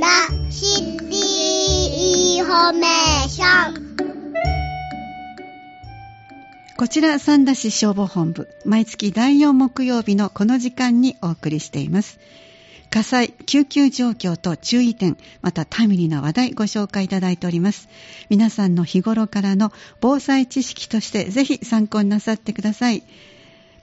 だシティインフォメーションこちら三田市消防本部毎月第4木曜日のこの時間にお送りしています火災、救急状況と注意点、またタイムリーな話題ご紹介いただいております。皆さんの日頃からの防災知識としてぜひ参考になさってください。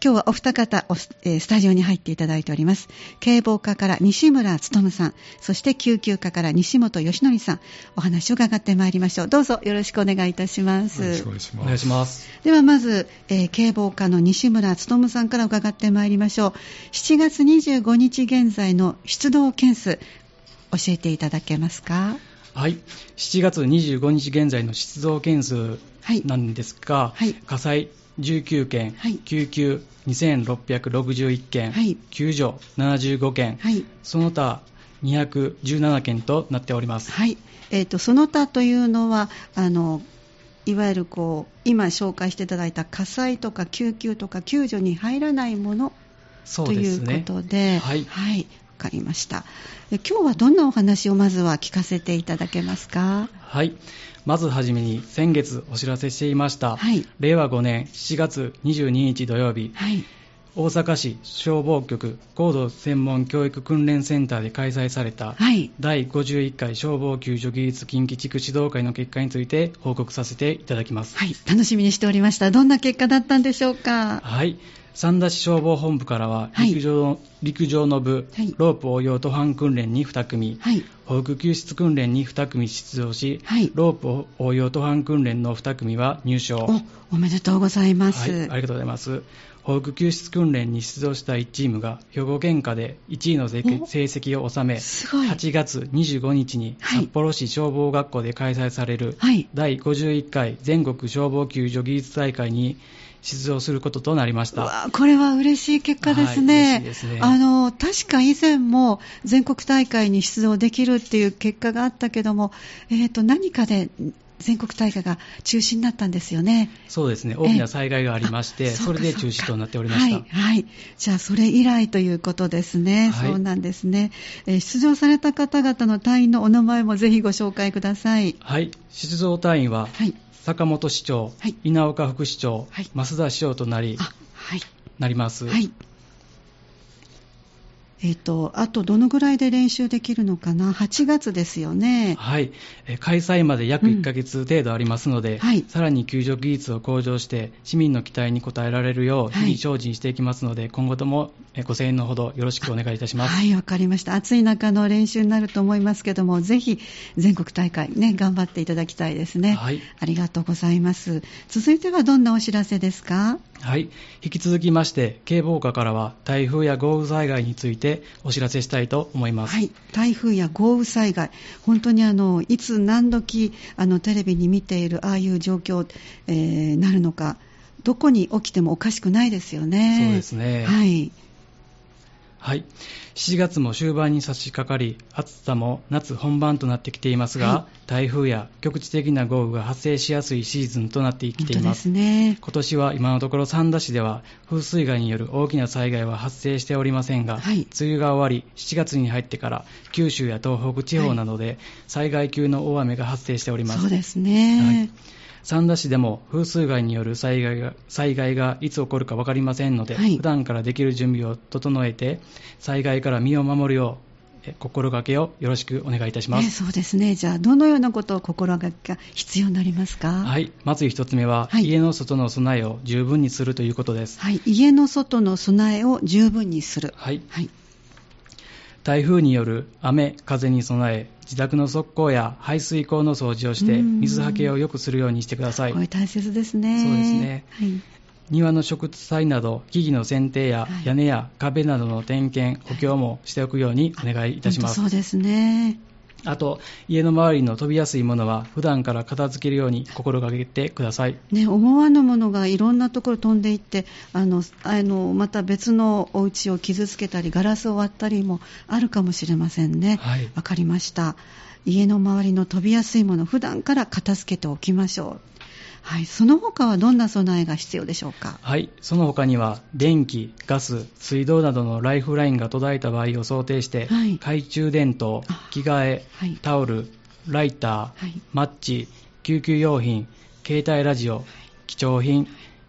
今日はお二方スタジオに入っていただいております。警防課から西村努さん、そして救急課から西本義則さん、お話を伺ってまいりましょう。どうぞよろしくお願いいたします。よろしくお願いします。お願いしますではまず、えー、警防課の西村努さんから伺ってまいりましょう。7月25日現在の出動件数、教えていただけますか？はい。7月25日現在の出動件数なんですが、はい、火災19件、はい、救急2661件、はい、救助75件、はい、その他217件となっております。はい。えっ、ー、と、その他というのは、あの、いわゆるこう、今紹介していただいた火災とか救急とか救助に入らないものということで、はい。はい。わかりました。今日はどんなお話をまずは聞かせていただけますか？はい。まずはじめに先月お知らせしていました、はい、令和5年7月22日土曜日、はい、大阪市消防局高度専門教育訓練センターで開催された、はい、第51回消防救助技術近畿地区指導会の結果について報告させていただきます。はい、楽しみにしておりました。どんな結果だったんでしょうか？はい。三田市消防本部からは陸上,、はい、陸上の部、はい、ロープ応用途半訓練に2組、はい、保育救出訓練に2組出場し、はい、ロープ応用途半訓練の2組は入賞。おおめでとうございます、はい、ありがとうございます。保育救出訓練に出場した1チームが兵庫県下で1位の成績を収め8月25日に札幌市消防学校で開催される第51回全国消防救助技術大会に出場することとなりましたこれは嬉しい結果ですねはい、ですねあの確か以前も全国大会に出場できるっていう結果があったけども、えーと、何かで全国大会が中止になったんですよね。そうですね。大きな災害がありまして、それで中止となっておりました。はい、はい。じゃあ、それ以来ということですね。はい、そうなんですね、えー、出場された方々の隊員のお名前もぜひご紹介ください。はい。出場隊員は、はい、坂本市長、はい、稲岡副市長、はい、増田市長となり、はい、なります。はいえっ、ー、と、あとどのぐらいで練習できるのかな ?8 月ですよね。はい。開催まで約1ヶ月程度ありますので、うんはい、さらに救助技術を向上して、市民の期待に応えられるよう、日々精進していきますので、はい、今後ともご声援のほどよろしくお願いいたします。はい、わかりました。暑い中の練習になると思いますけども、ぜひ全国大会ね、頑張っていただきたいですね。はい。ありがとうございます。続いてはどんなお知らせですか？はい。引き続きまして、警防課からは台風や豪雨災害についてお知らせしたいと思います。はい。台風や豪雨災害、本当にあの、いつ何時、あの、テレビに見ているああいう状況、えー、なるのか、どこに起きてもおかしくないですよね。そうですね。はい。はい。7月も終盤に差し掛かり、暑さも夏本番となってきていますが、はい、台風や局地的な豪雨が発生しやすいシーズンとなってきています。ね、今年は今のところ三田市では風水害による大きな災害は発生しておりませんが、はい、梅雨が終わり、7月に入ってから九州や東北地方などで災害級の大雨が発生しております。そうですね。はい三田市でも風水害による災害が災害がいつ起こるか分かりませんので、はい、普段からできる準備を整えて災害から身を守るよう心がけをよろしくお願いいたします、そうですね。じゃあどのようなことを心がけが必要になりますか？はい。まず一つ目は、はい、家の外の備えを十分にするということです。はい。家の外の備えを十分にする。はい、はい台風による雨、風に備え、自宅の側溝や排水溝の掃除をして、水はけを良くするようにしてください。これ大切ですね。そうですね。はい、庭の植栽など、木々の剪定や屋根や壁などの点検、補強もしておくようにお願いいたします。そうですね。あと、家の周りの飛びやすいものは、普段から片付けるように心がけてください。ね、思わぬものがいろんなところ飛んでいって、あの、あの、また別のお家を傷つけたり、ガラスを割ったりもあるかもしれませんね。はい。わかりました。家の周りの飛びやすいもの、普段から片付けておきましょう。はい、その他はどんな備えが必要でしょうか？はい、その他には電気、ガス、水道などのライフラインが途絶えた場合を想定して、はい、懐中電灯、着替え、はいタオル、ライター、はいマッチ、救急用品、携帯ラジオ、貴重品、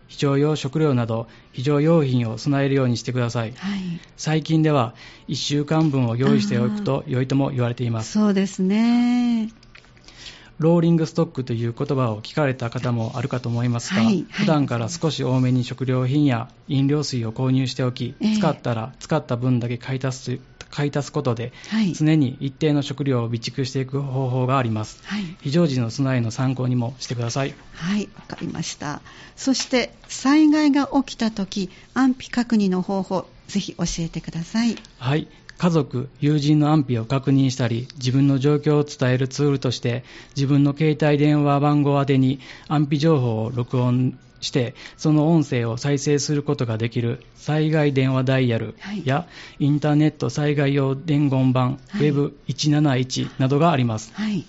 非常用食料など非常用品を備えるようにしてください。はい。最近では1週間分を用意しておくと良いとも言われています。そうですね。ローリングストックという言葉を聞かれた方もあるかと思いますが、はいはい普段から少し多めに食料品や飲料水を購入しておき、ええ使ったら使った分だけ買い足す買い足すことで、はい。常に一定の食料を備蓄していく方法があります。はい。非常時の備えの参考にもしてください。はい、わかりました。そして、災害が起きたとき、安否確認の方法、ぜひ教えてください。はい。家族、友人の安否を確認したり、自分の状況を伝えるツールとして、自分の携帯電話番号宛てに安否情報を録音して、その音声を再生することができる災害電話ダイヤルはいや、インターネット災害用伝言板、はい Web171 などがあります。はい。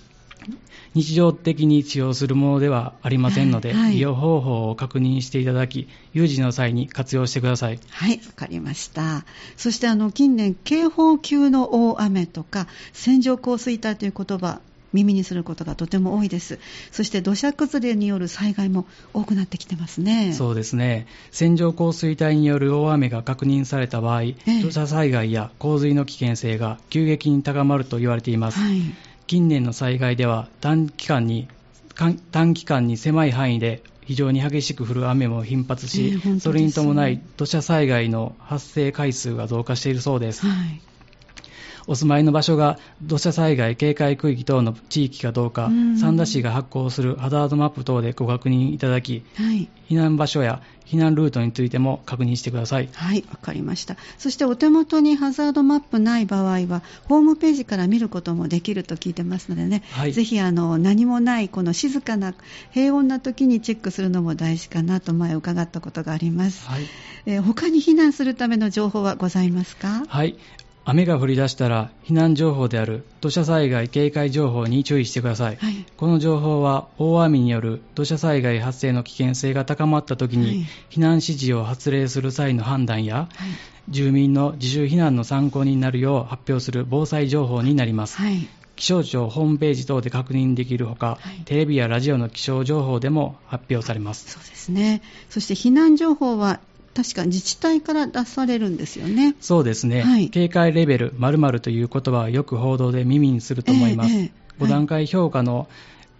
日常的に使用するものではありませんので、はいはい利用方法を確認していただき、有事の際に活用してください。はい、わかりました。そして、あの、近年、警報級の大雨とか、線状降水帯という言葉、耳にすることがとても多いです。そして、土砂崩れによる災害も多くなってきてますね。そうですね。線状降水帯による大雨が確認された場合、え土砂災害や洪水の危険性が急激に高まると言われています。はい。近年の災害では短期間に短短期間に狭い範囲で非常に激しく降る雨も頻発し、ええ本当ですそれに伴い土砂災害の発生回数が増加しているそうです。はい。お住まいの場所が土砂災害警戒区域等の地域かどうかうん、三田市が発行するハザードマップ等でご確認いただき、はい。避難場所や避難ルートについても確認してください。はい、わかりました。そしてお手元にハザードマップない場合は、ホームページから見ることもできると聞いてますのでね、はいぜひあの何もない、この静かな平穏な時にチェックするのも大事かなと前伺ったことがあります。はい。えー他に避難するための情報はございますか？はい。雨が降り出したら避難情報である土砂災害警戒情報に注意してください。はい。この情報は大雨による土砂災害発生の危険性が高まった時に、はい避難指示を発令する際の判断やはい。住民の自主避難の参考になるよう発表する防災情報になります。はい。気象庁ホームページ等で確認できるほか、はいテレビやラジオの気象情報でも発表されます。そうですね。そして避難情報は確か自治体から出されるんですよね。そうですね、はい警戒レベル〇〇という言葉はよく報道で耳にすると思います。ええええ5段階評価の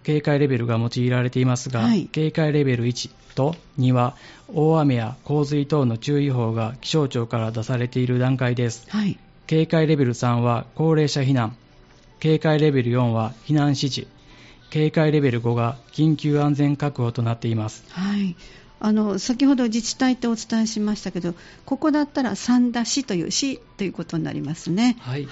警戒レベルが用いられていますが、はい警戒レベル1と2は大雨や洪水等の注意報が気象庁から出されている段階です。はい。警戒レベル3は高齢者避難、警戒レベル4は避難指示、警戒レベル5が緊急安全確保となっています。はい。あの先ほど自治体ってお伝えしましたけど、ここだったら三田市という市ということになりますね。はい。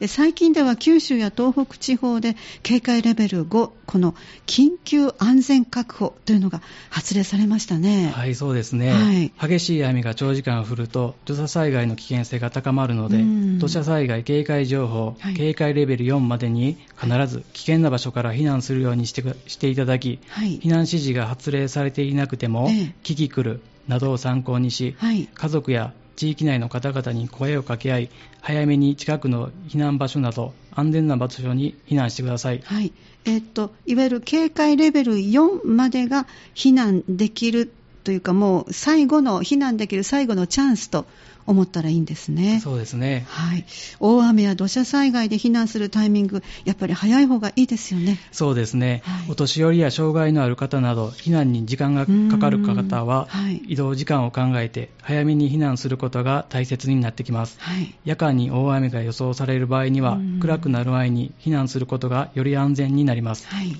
で最近では九州や東北地方で警戒レベル5、この緊急安全確保というのが発令されましたね。はい、そうですね、はい。激しい雨が長時間降ると土砂災害の危険性が高まるので、うん。土砂災害警戒情報、はい。警戒レベル4までに必ず危険な場所から避難するようにしてくしていただき、はい。避難指示が発令されていなくても、ええキキクルなどを参考にし、はい。家族や地域内の方々に声を掛け合い、早めに近くの避難場所など安全な場所に避難してください。はい。えっと、いわゆる警戒レベル4までが避難できるというか、もう最後の、避難できる最後のチャンスと思ったらいいんですね。そうですね。はい。大雨や土砂災害で避難するタイミング、やっぱり早い方がいいですよね。そうですね、はいお年寄りや障害のある方など、避難に時間がかかる方はうんはい、移動時間を考えて、早めに避難することが大切になってきます。はい。夜間に大雨が予想される場合にはうん、暗くなる前に避難することがより安全になります。はい。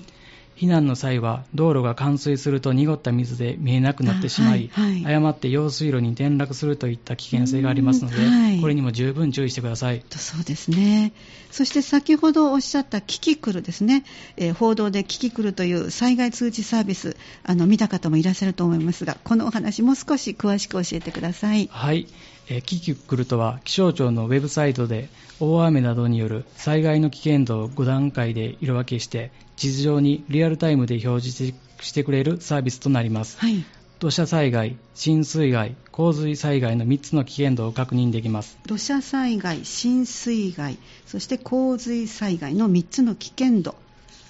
避難の際は、道路が冠水すると濁った水で見えなくなってしまい、あはいはい誤って用水路に転落するといった危険性がありますので、うんはいこれにも十分注意してください。とそうですね。そして先ほどおっしゃったキキクルですね。えー報道でキキクルという災害通知サービス、あの見た方もいらっしゃると思いますが、このお話もう少し詳しく教えてください。はい、えーキキクルとは気象庁のウェブサイトで大雨などによる災害の危険度を5段階で色分けして地図上にリアルタイムで表示してくれるサービスとなりますはい。土砂災害、浸水害、洪水災害の3つの危険度を確認できます。土砂災害、浸水害、そして洪水災害の3つの危険度。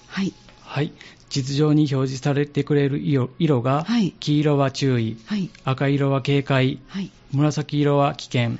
はい。はい。地図上に表示されてくれる色色が、はい黄色は注意、はい。赤色は警戒、はい。紫色は危険、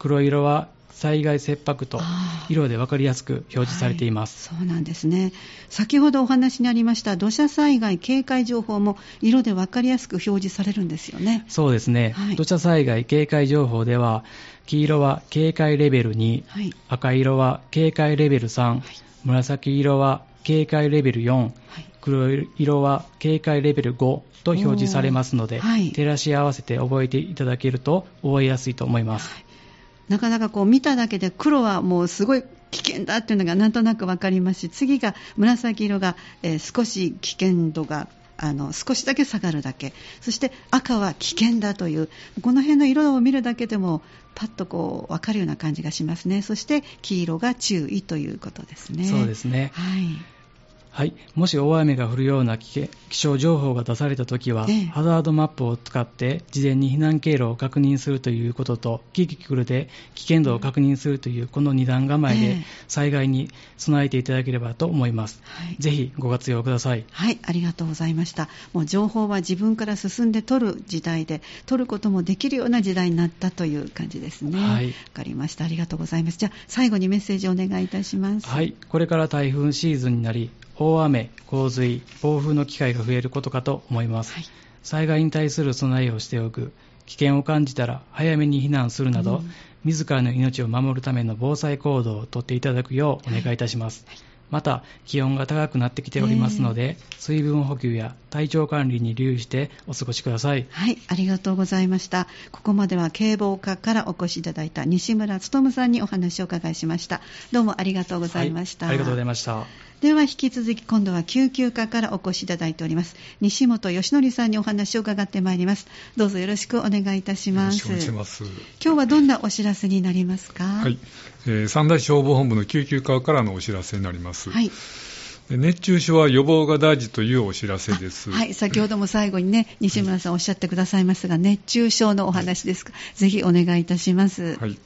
黒色は災害切迫と色で分かりやすく表示されています。はいそうなんですね。先ほどお話にありました土砂災害警戒情報も色で分かりやすく表示されるんですよね。そうですね、はい土砂災害警戒情報では、黄色は警戒レベル2、はい。赤色は警戒レベル3、紫色は警戒レベル4、はい。黒色は警戒レベル5と表示されますので、照らし合わせて覚えていただけると覚えやすいと思います。なかなかこう見ただけで黒はもうすごい危険だっていうのがなんとなく分かりますし次が紫色が、えー少し危険度があの少しだけ下がるだけ。そして赤は危険だというこの辺の色を見るだけでもパッとこう分かるような感じがしますね。そして黄色が注意ということですね。そうですね。はいはい。もし大雨が降るような気気象情報が出されたときは、ええハザードマップを使って事前に避難経路を確認するということと、キキクルで危険度を確認するというこの二段構えでええ災害に備えていただければと思います。はいぜひご活用ください。はい、ありがとうございました。もう情報は自分から進んで取る時代で、取ることもできるような時代になったという感じですね。はいわかりました。ありがとうございます。じゃあ、最後にメッセージをお願いいたします。はい。これから台風シーズンになり、大雨、洪水、暴風の機会が増えることかと思います。はい災害に対する備えをしておく、危険を感じたら早めに避難するなど、うん自らの命を守るための防災行動をとっていただくようお願いいたします。また、気温が高くなってきておりますので、水分補給や体調管理に留意してお過ごしください。はい、ありがとうございました。ここまでは警防課からお越しいただいた西村努さんにお話をお伺いしました。どうもありがとうございました。はいありがとうございました。では引き続き今度は救急課からお越しいただいております。西本義則さんにお話を伺ってまいります。どうぞよろしくお願いいたします。よろしくお願いします。今日はどんなお知らせになりますか？はい、えー三大消防本部の救急課からのお知らせになります。はい。で熱中症は予防が大事というお知らせです。はい、先ほども最後にね、西村さんおっしゃってくださいますが、熱中症のお話ですか、ぜひお願いいたします。はい。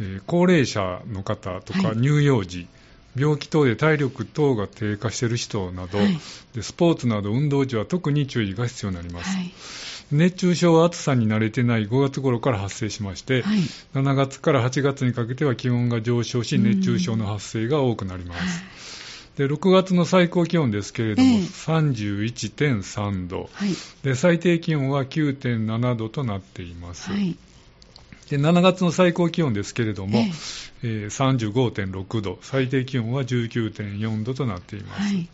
えー高齢者の方とかはい。乳幼児、病気等で体力等が低下している人など、はい。でスポーツなど運動時は特に注意が必要になります。はい、熱中症は暑さに慣れてない5月頃から発生しまして、はい。7月から8月にかけては気温が上昇し、熱中症の発生が多くなります。で6月の最高気温ですけれども、ええ。31.3度。はい、で、最低気温は9.7度となっています。はい、で7月の最高気温ですけれども、ええー35.6度、最低気温は19.4度となっています。はい、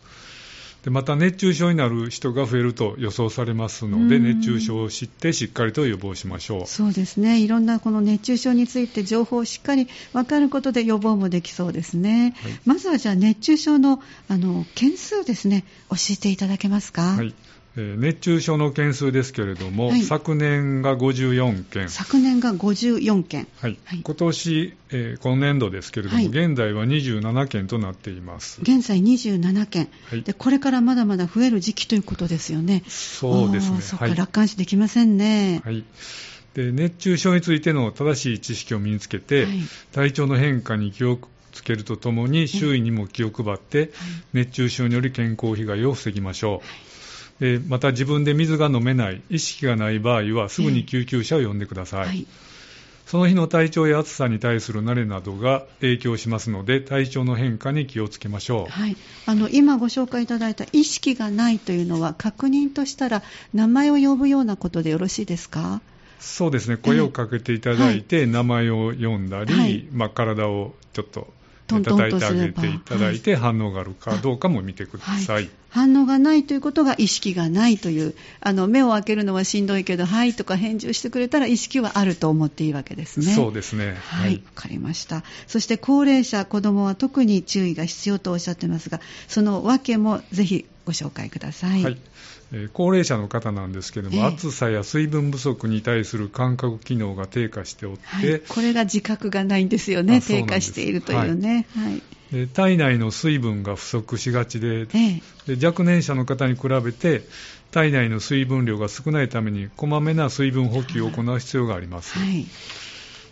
でまた熱中症になる人が増えると予想されますので、うん熱中症を知ってしっかりと予防しましょう。そうですね、いろんなこの熱中症について情報をしっかり分かることで予防もできそうですね。はいまずはじゃあ熱中症のあの件数ですね、教えていただけますか？はいえー熱中症の件数ですけれども、はい。昨年が54件、昨年が54件。はい。はい。今年、えー今年度ですけれども、はい。現在は27件となっています。現在27件、はい。でこれからまだまだ増える時期ということですよね。そうですね。そっか、はい。楽観視できませんね。はい、で熱中症についての正しい知識を身につけて、はい。体調の変化に気をつけるとともに周囲にも気を配って、熱中症により健康被害を防ぎましょう、でまた自分で水が飲めない意識がない場合はすぐに救急車を呼んでください、はい。その日の体調や暑さに対する慣れなどが影響しますので体調の変化に気をつけましょう、はい、あの今ご紹介いただいた意識がないというのは確認としたら名前を呼ぶようなことでよろしいですか？そうですね。声をかけていただいて、名前を呼んだり、はい。まあ、体をちょっとトントン叩いてあとすればげていただいて、反応があるかどうかも見てください。はい、反応がないということが意識がないというあの目を開けるのはしんどいけど「はい」とか返事をしてくれたら意識はあると思っていいわけですね。そうですね。はい、わかりました。そして高齢者、子供は特に注意が必要とおっしゃってますが、その訳もぜひご紹介ください。はい。えー高齢者の方なんですけども、ええ。暑さや水分不足に対する感覚機能が低下しておって、はい、これが自覚がないんですよね、低下しているというね。はい。で体内の水分が不足しがちでええ。で若年者の方に比べて体内の水分量が少ないためにこまめな水分補給を行う必要があります、はい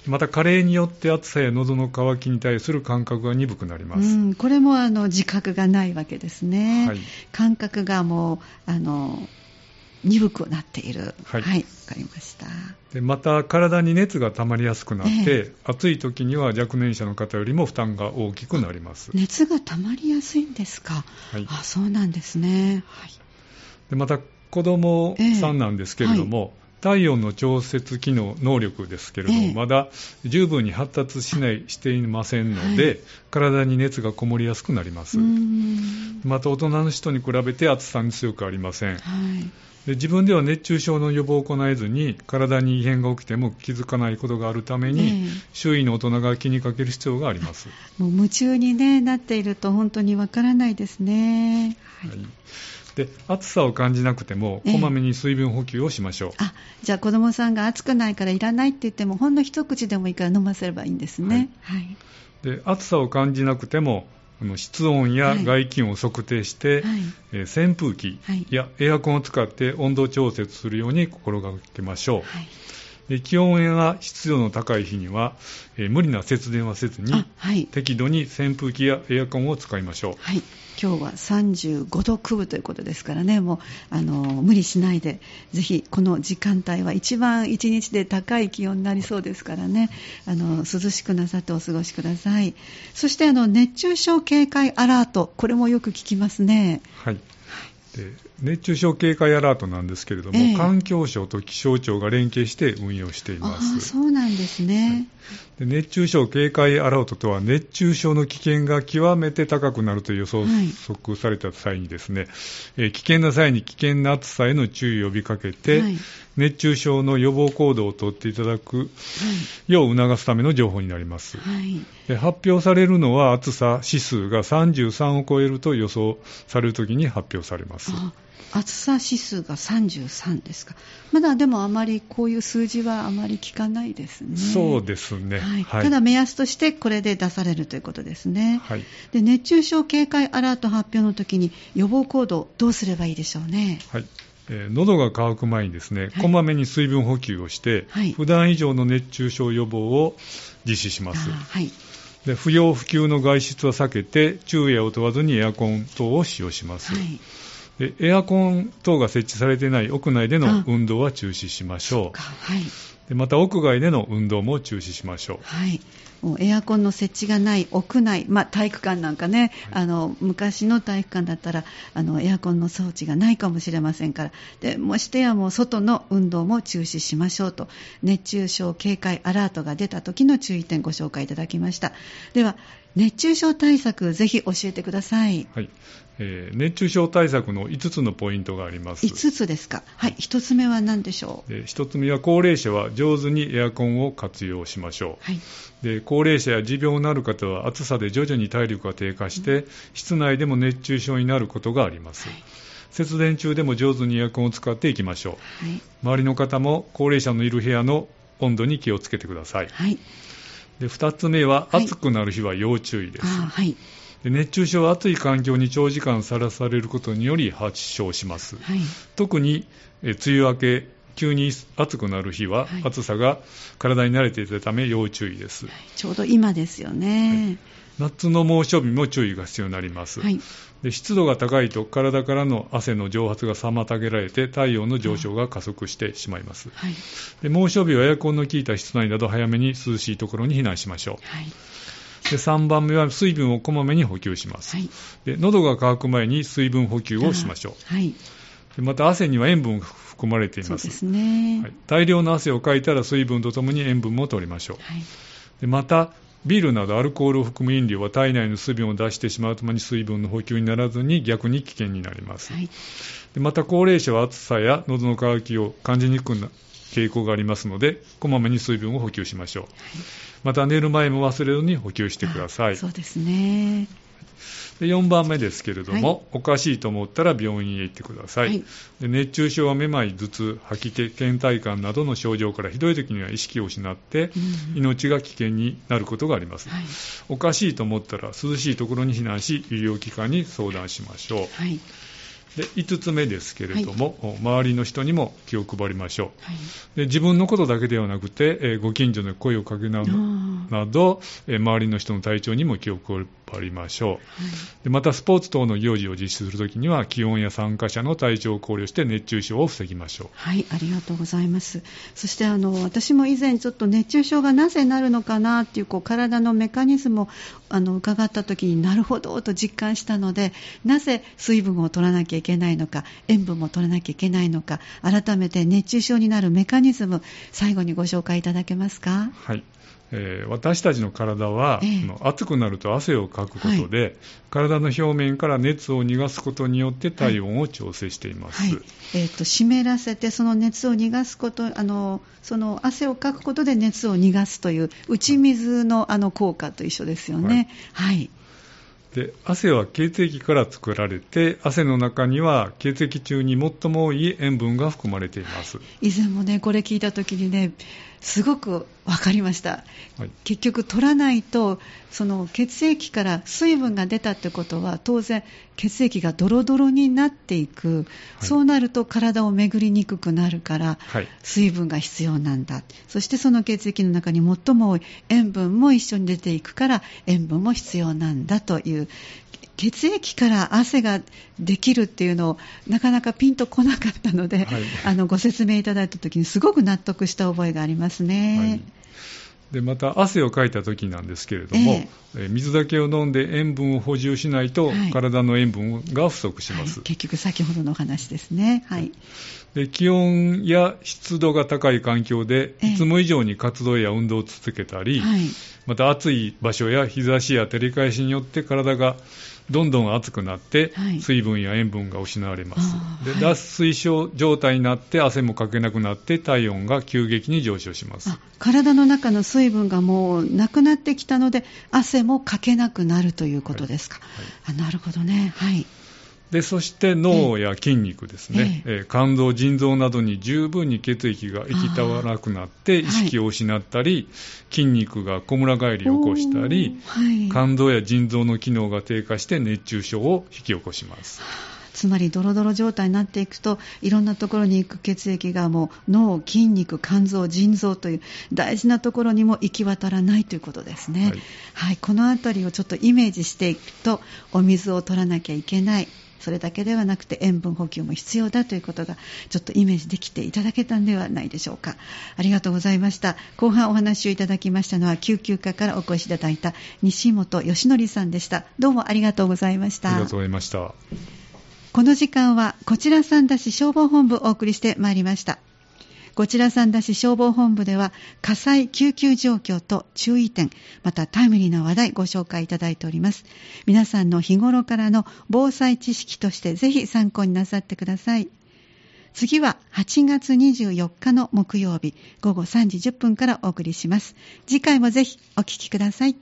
また加齢によって暑さや喉の渇きに対する感覚が鈍くなります、うん、これもあの自覚がないわけですね、はい。感覚がもうあの鈍くなっている、はい。わかりました。でまた体に熱が溜まりやすくなって、え暑い時には若年者の方よりも負担が大きくなります。熱が溜まりやすいんですか、はい。あそうなんですね、はい。でまた子供さんなんですけれども、体温の調節機能能力ですけれども、ええ。まだ十分に発達しないしていませんので、はい。体に熱がこもりやすくなります、また大人の人に比べて暑さに強くありません。はい。で自分では熱中症の予防を行えずに体に異変が起きても気づかないことがあるために、ええ。周囲の大人が気にかける必要があります、もう夢中に、ね、なっていると本当にわからないですね。はい。はいで暑さを感じなくてもええ。こまめに水分補給をしましょう、あじゃあ子供さんが暑くないからいらないって言ってもほんの一口でもいいから飲ませればいいんですね。はい。で暑さを感じなくても室温やはい。外気温を測定して、はい。えー扇風機はい。やエアコンを使って温度調節するように心がけましょう、はい。で気温や湿度の高い日には、えー無理な節電はせずにあはい。適度に扇風機やエアコンを使いましょう。はい、今日は35度9分ということですからね、もうあの無理しないで、ぜひこの時間帯は一番一日で高い気温になりそうですからね、あの涼しくなさってお過ごしください。そしてあの熱中症警戒アラート、これもよく聞きますね。はいで熱中症警戒アラートなんですけれども、ええ。環境省と気象庁が連携して運用しています。そうなんですね。で熱中症警戒アラートとは熱中症の危険が極めて高くなると予想はい。測された際にですね、えー危険な際に危険な暑さへの注意を呼びかけて、はい。熱中症の予防行動をとっていただくよう促すための情報になります。はい。で発表されるのは暑さ指数が33を超えると予想されるときに発表されます。あ暑さ指数が33ですか。まだでもあまりこういう数字はあまり聞かないですね。そうですね。はいはいただ目安としてこれで出されるということですね。はいで熱中症警戒アラート発表の時に予防行動どうすればいいでしょうね。はいえー喉が渇く前にですね、いこまめに水分補給をして、はい普段以上の熱中症予防を実施しますあ。はい。で不要不急の外出は避けて、昼夜を問わずにエアコン等を使用します。はい。でエアコン等が設置されていない屋内であの運動は中止しましょかはい。う。でまた屋外での運動も中止しましょう。はい。もうエアコンの設置がない屋内、まあ、体育館なんかね、あの昔の体育館だったらあのエアコンの装置がないかもしれませんからでもしてやもう外の運動も中止しましょうと熱中症警戒アラートが出た時の注意点ご紹介いただきましたでは熱中症対策ぜひ教えてください。はい。えー熱中症対策の5つのポイントがあります。5つですか。はい。1つ目は何でしょう？で1つ目は高齢者は上手にエアコンを活用しましょう。はい。で高齢者や持病のある方は暑さで徐々に体力が低下して、室内でも熱中症になることがあります、はい。節電中でも上手にエアコンを使っていきましょう。はい。周りの方も高齢者のいる部屋の温度に気をつけてください。はいで2つ目ははい。暑くなる日は要注意です、あはい。で熱中症は暑い環境に長時間さらされることにより発症します。はい。特にえ梅雨明け急に暑くなる日は、はい。暑さが体に慣れていたため要注意です、ちょうど今ですよね夏の猛暑日も注意が必要になります、はい。で湿度が高いと体からの汗の蒸発が妨げられて体温の上昇が加速してしまいます。はい。で猛暑日はエアコンの効いた室内など早めに涼しいところに避難しましょはい。うで3番目は水分をこまめに補給します、はい。で喉が渇く前に水分補給をしましょあはい、うでまた汗には塩分が含まれていま、す。すね。はい、大量の汗をかいたら水分とともに塩分も取りましょう。はい、でまたビールなどアルコールを含む飲料は体内の水分を出してしまうために水分の補給にならずに逆に危険になります、はい、でまた高齢者は暑さや喉の渇きを感じにくくな傾向がありますのでこまめに水分を補給しましょう。また寝る前も忘れずに補給してください。あそうですね。で4番目ですけれども、おかしいと思ったら病院へ行ってください、はい。で熱中症はめまい頭痛吐き気倦怠感などの症状からひどい時には意識を失って、うん命が危険になることがあります、はい。おかしいと思ったら涼しいところに避難し医療機関に相談しましょう。はい。で5つ目ですけれども、周りの人にも気を配りましょう。はい。で自分のことだけではなくて、えーご近所に声をかけなど、えー周りの人の体調にも気を配りましょうはいでまたスポーツ等の行事を実施するときには気温や参加者の体調を考慮して熱中症を防ぎましょうはい、ありがとうございます。そしてあの私も以前ちょっと熱中症がなぜなるのかなっていうこう体のメカニズムをあの伺った時になるほどと実感したので、なぜ水分を取らなきゃいけないのか、塩分も取らなきゃいけないのか、改めて熱中症になるメカニズム最後にご紹介いただけますか？はいえー私たちの体は、ええあの暑くなると汗をかくことで、体の表面から熱を逃がすことによって体温を調整しています、はい、えっ、と湿らせてその熱を逃がすこと、あのその汗をかくことで熱を逃がすという打ち水のあの効果と一緒ですよね。はい。で汗は血液から作られて汗の中には血液中に最も多い塩分が含まれています、以前もねこれ聞いた時にねすごく分かりました。はい。結局取らないとその血液から水分が出たってことは当然血液がドロドロになっていく、はい。そうなると体を巡りにくくなるから、はい。水分が必要なんだ。そしてその血液の中に最も多い塩分も一緒に出ていくから塩分も必要なんだという。血液から汗ができるっていうのをなかなかピンとこなかったので、はい。あのご説明いただいた時にすごく納得した覚えがありますね。はいでまた汗をかいた時なんですけれども、ええー水だけを飲んで塩分を補充しないと、はい体の塩分が不足します、はい結局先ほどのお話ですね。はい。で気温や湿度が高い環境でええいつも以上に活動や運動を続けたり、はい。また暑い場所や日差しや照り返しによって体がどんどん熱くなって、はい。水分や塩分が失われます。はい。脱水症状態になって汗もかけなくなって体温が急激に上昇します。あ体の中の水分がもうなくなってきたので汗もかけなくなるということですか、あなるほどね。はいでそして脳や筋肉ですね、えー肝臓、腎臓などに十分に血液が行き渡らなくなってー意識を失ったり、筋肉がこむら返りを起こしたり、はい、肝臓や腎臓の機能が低下して熱中症を引き起こします。つまりドロドロ状態になっていくといろんなところに行く血液がもう脳、筋肉、肝臓、腎臓という大事なところにも行き渡らないということですね。はいはい、このあたりをちょっとイメージしていくとお水を取らなきゃいけない。それだけではなくて塩分補給も必要だということがちょっとイメージできていただけたんではないでしょうか。ありがとうございました。後半お話をいただきましたのは救急科からお越しいただいた西本義則さんでした。どうもありがとうございました。ありがとうございました。この時間はこちら三田市消防本部お送りしてまいりました。こちら三田市消防本部では火災救急状況と注意点、またタイムリーな話題ご紹介いただいております。皆さんの日頃からの防災知識としてぜひ参考になさってください。次は8月24日の木曜日午後3時10分からお送りします。次回もぜひお聞きください。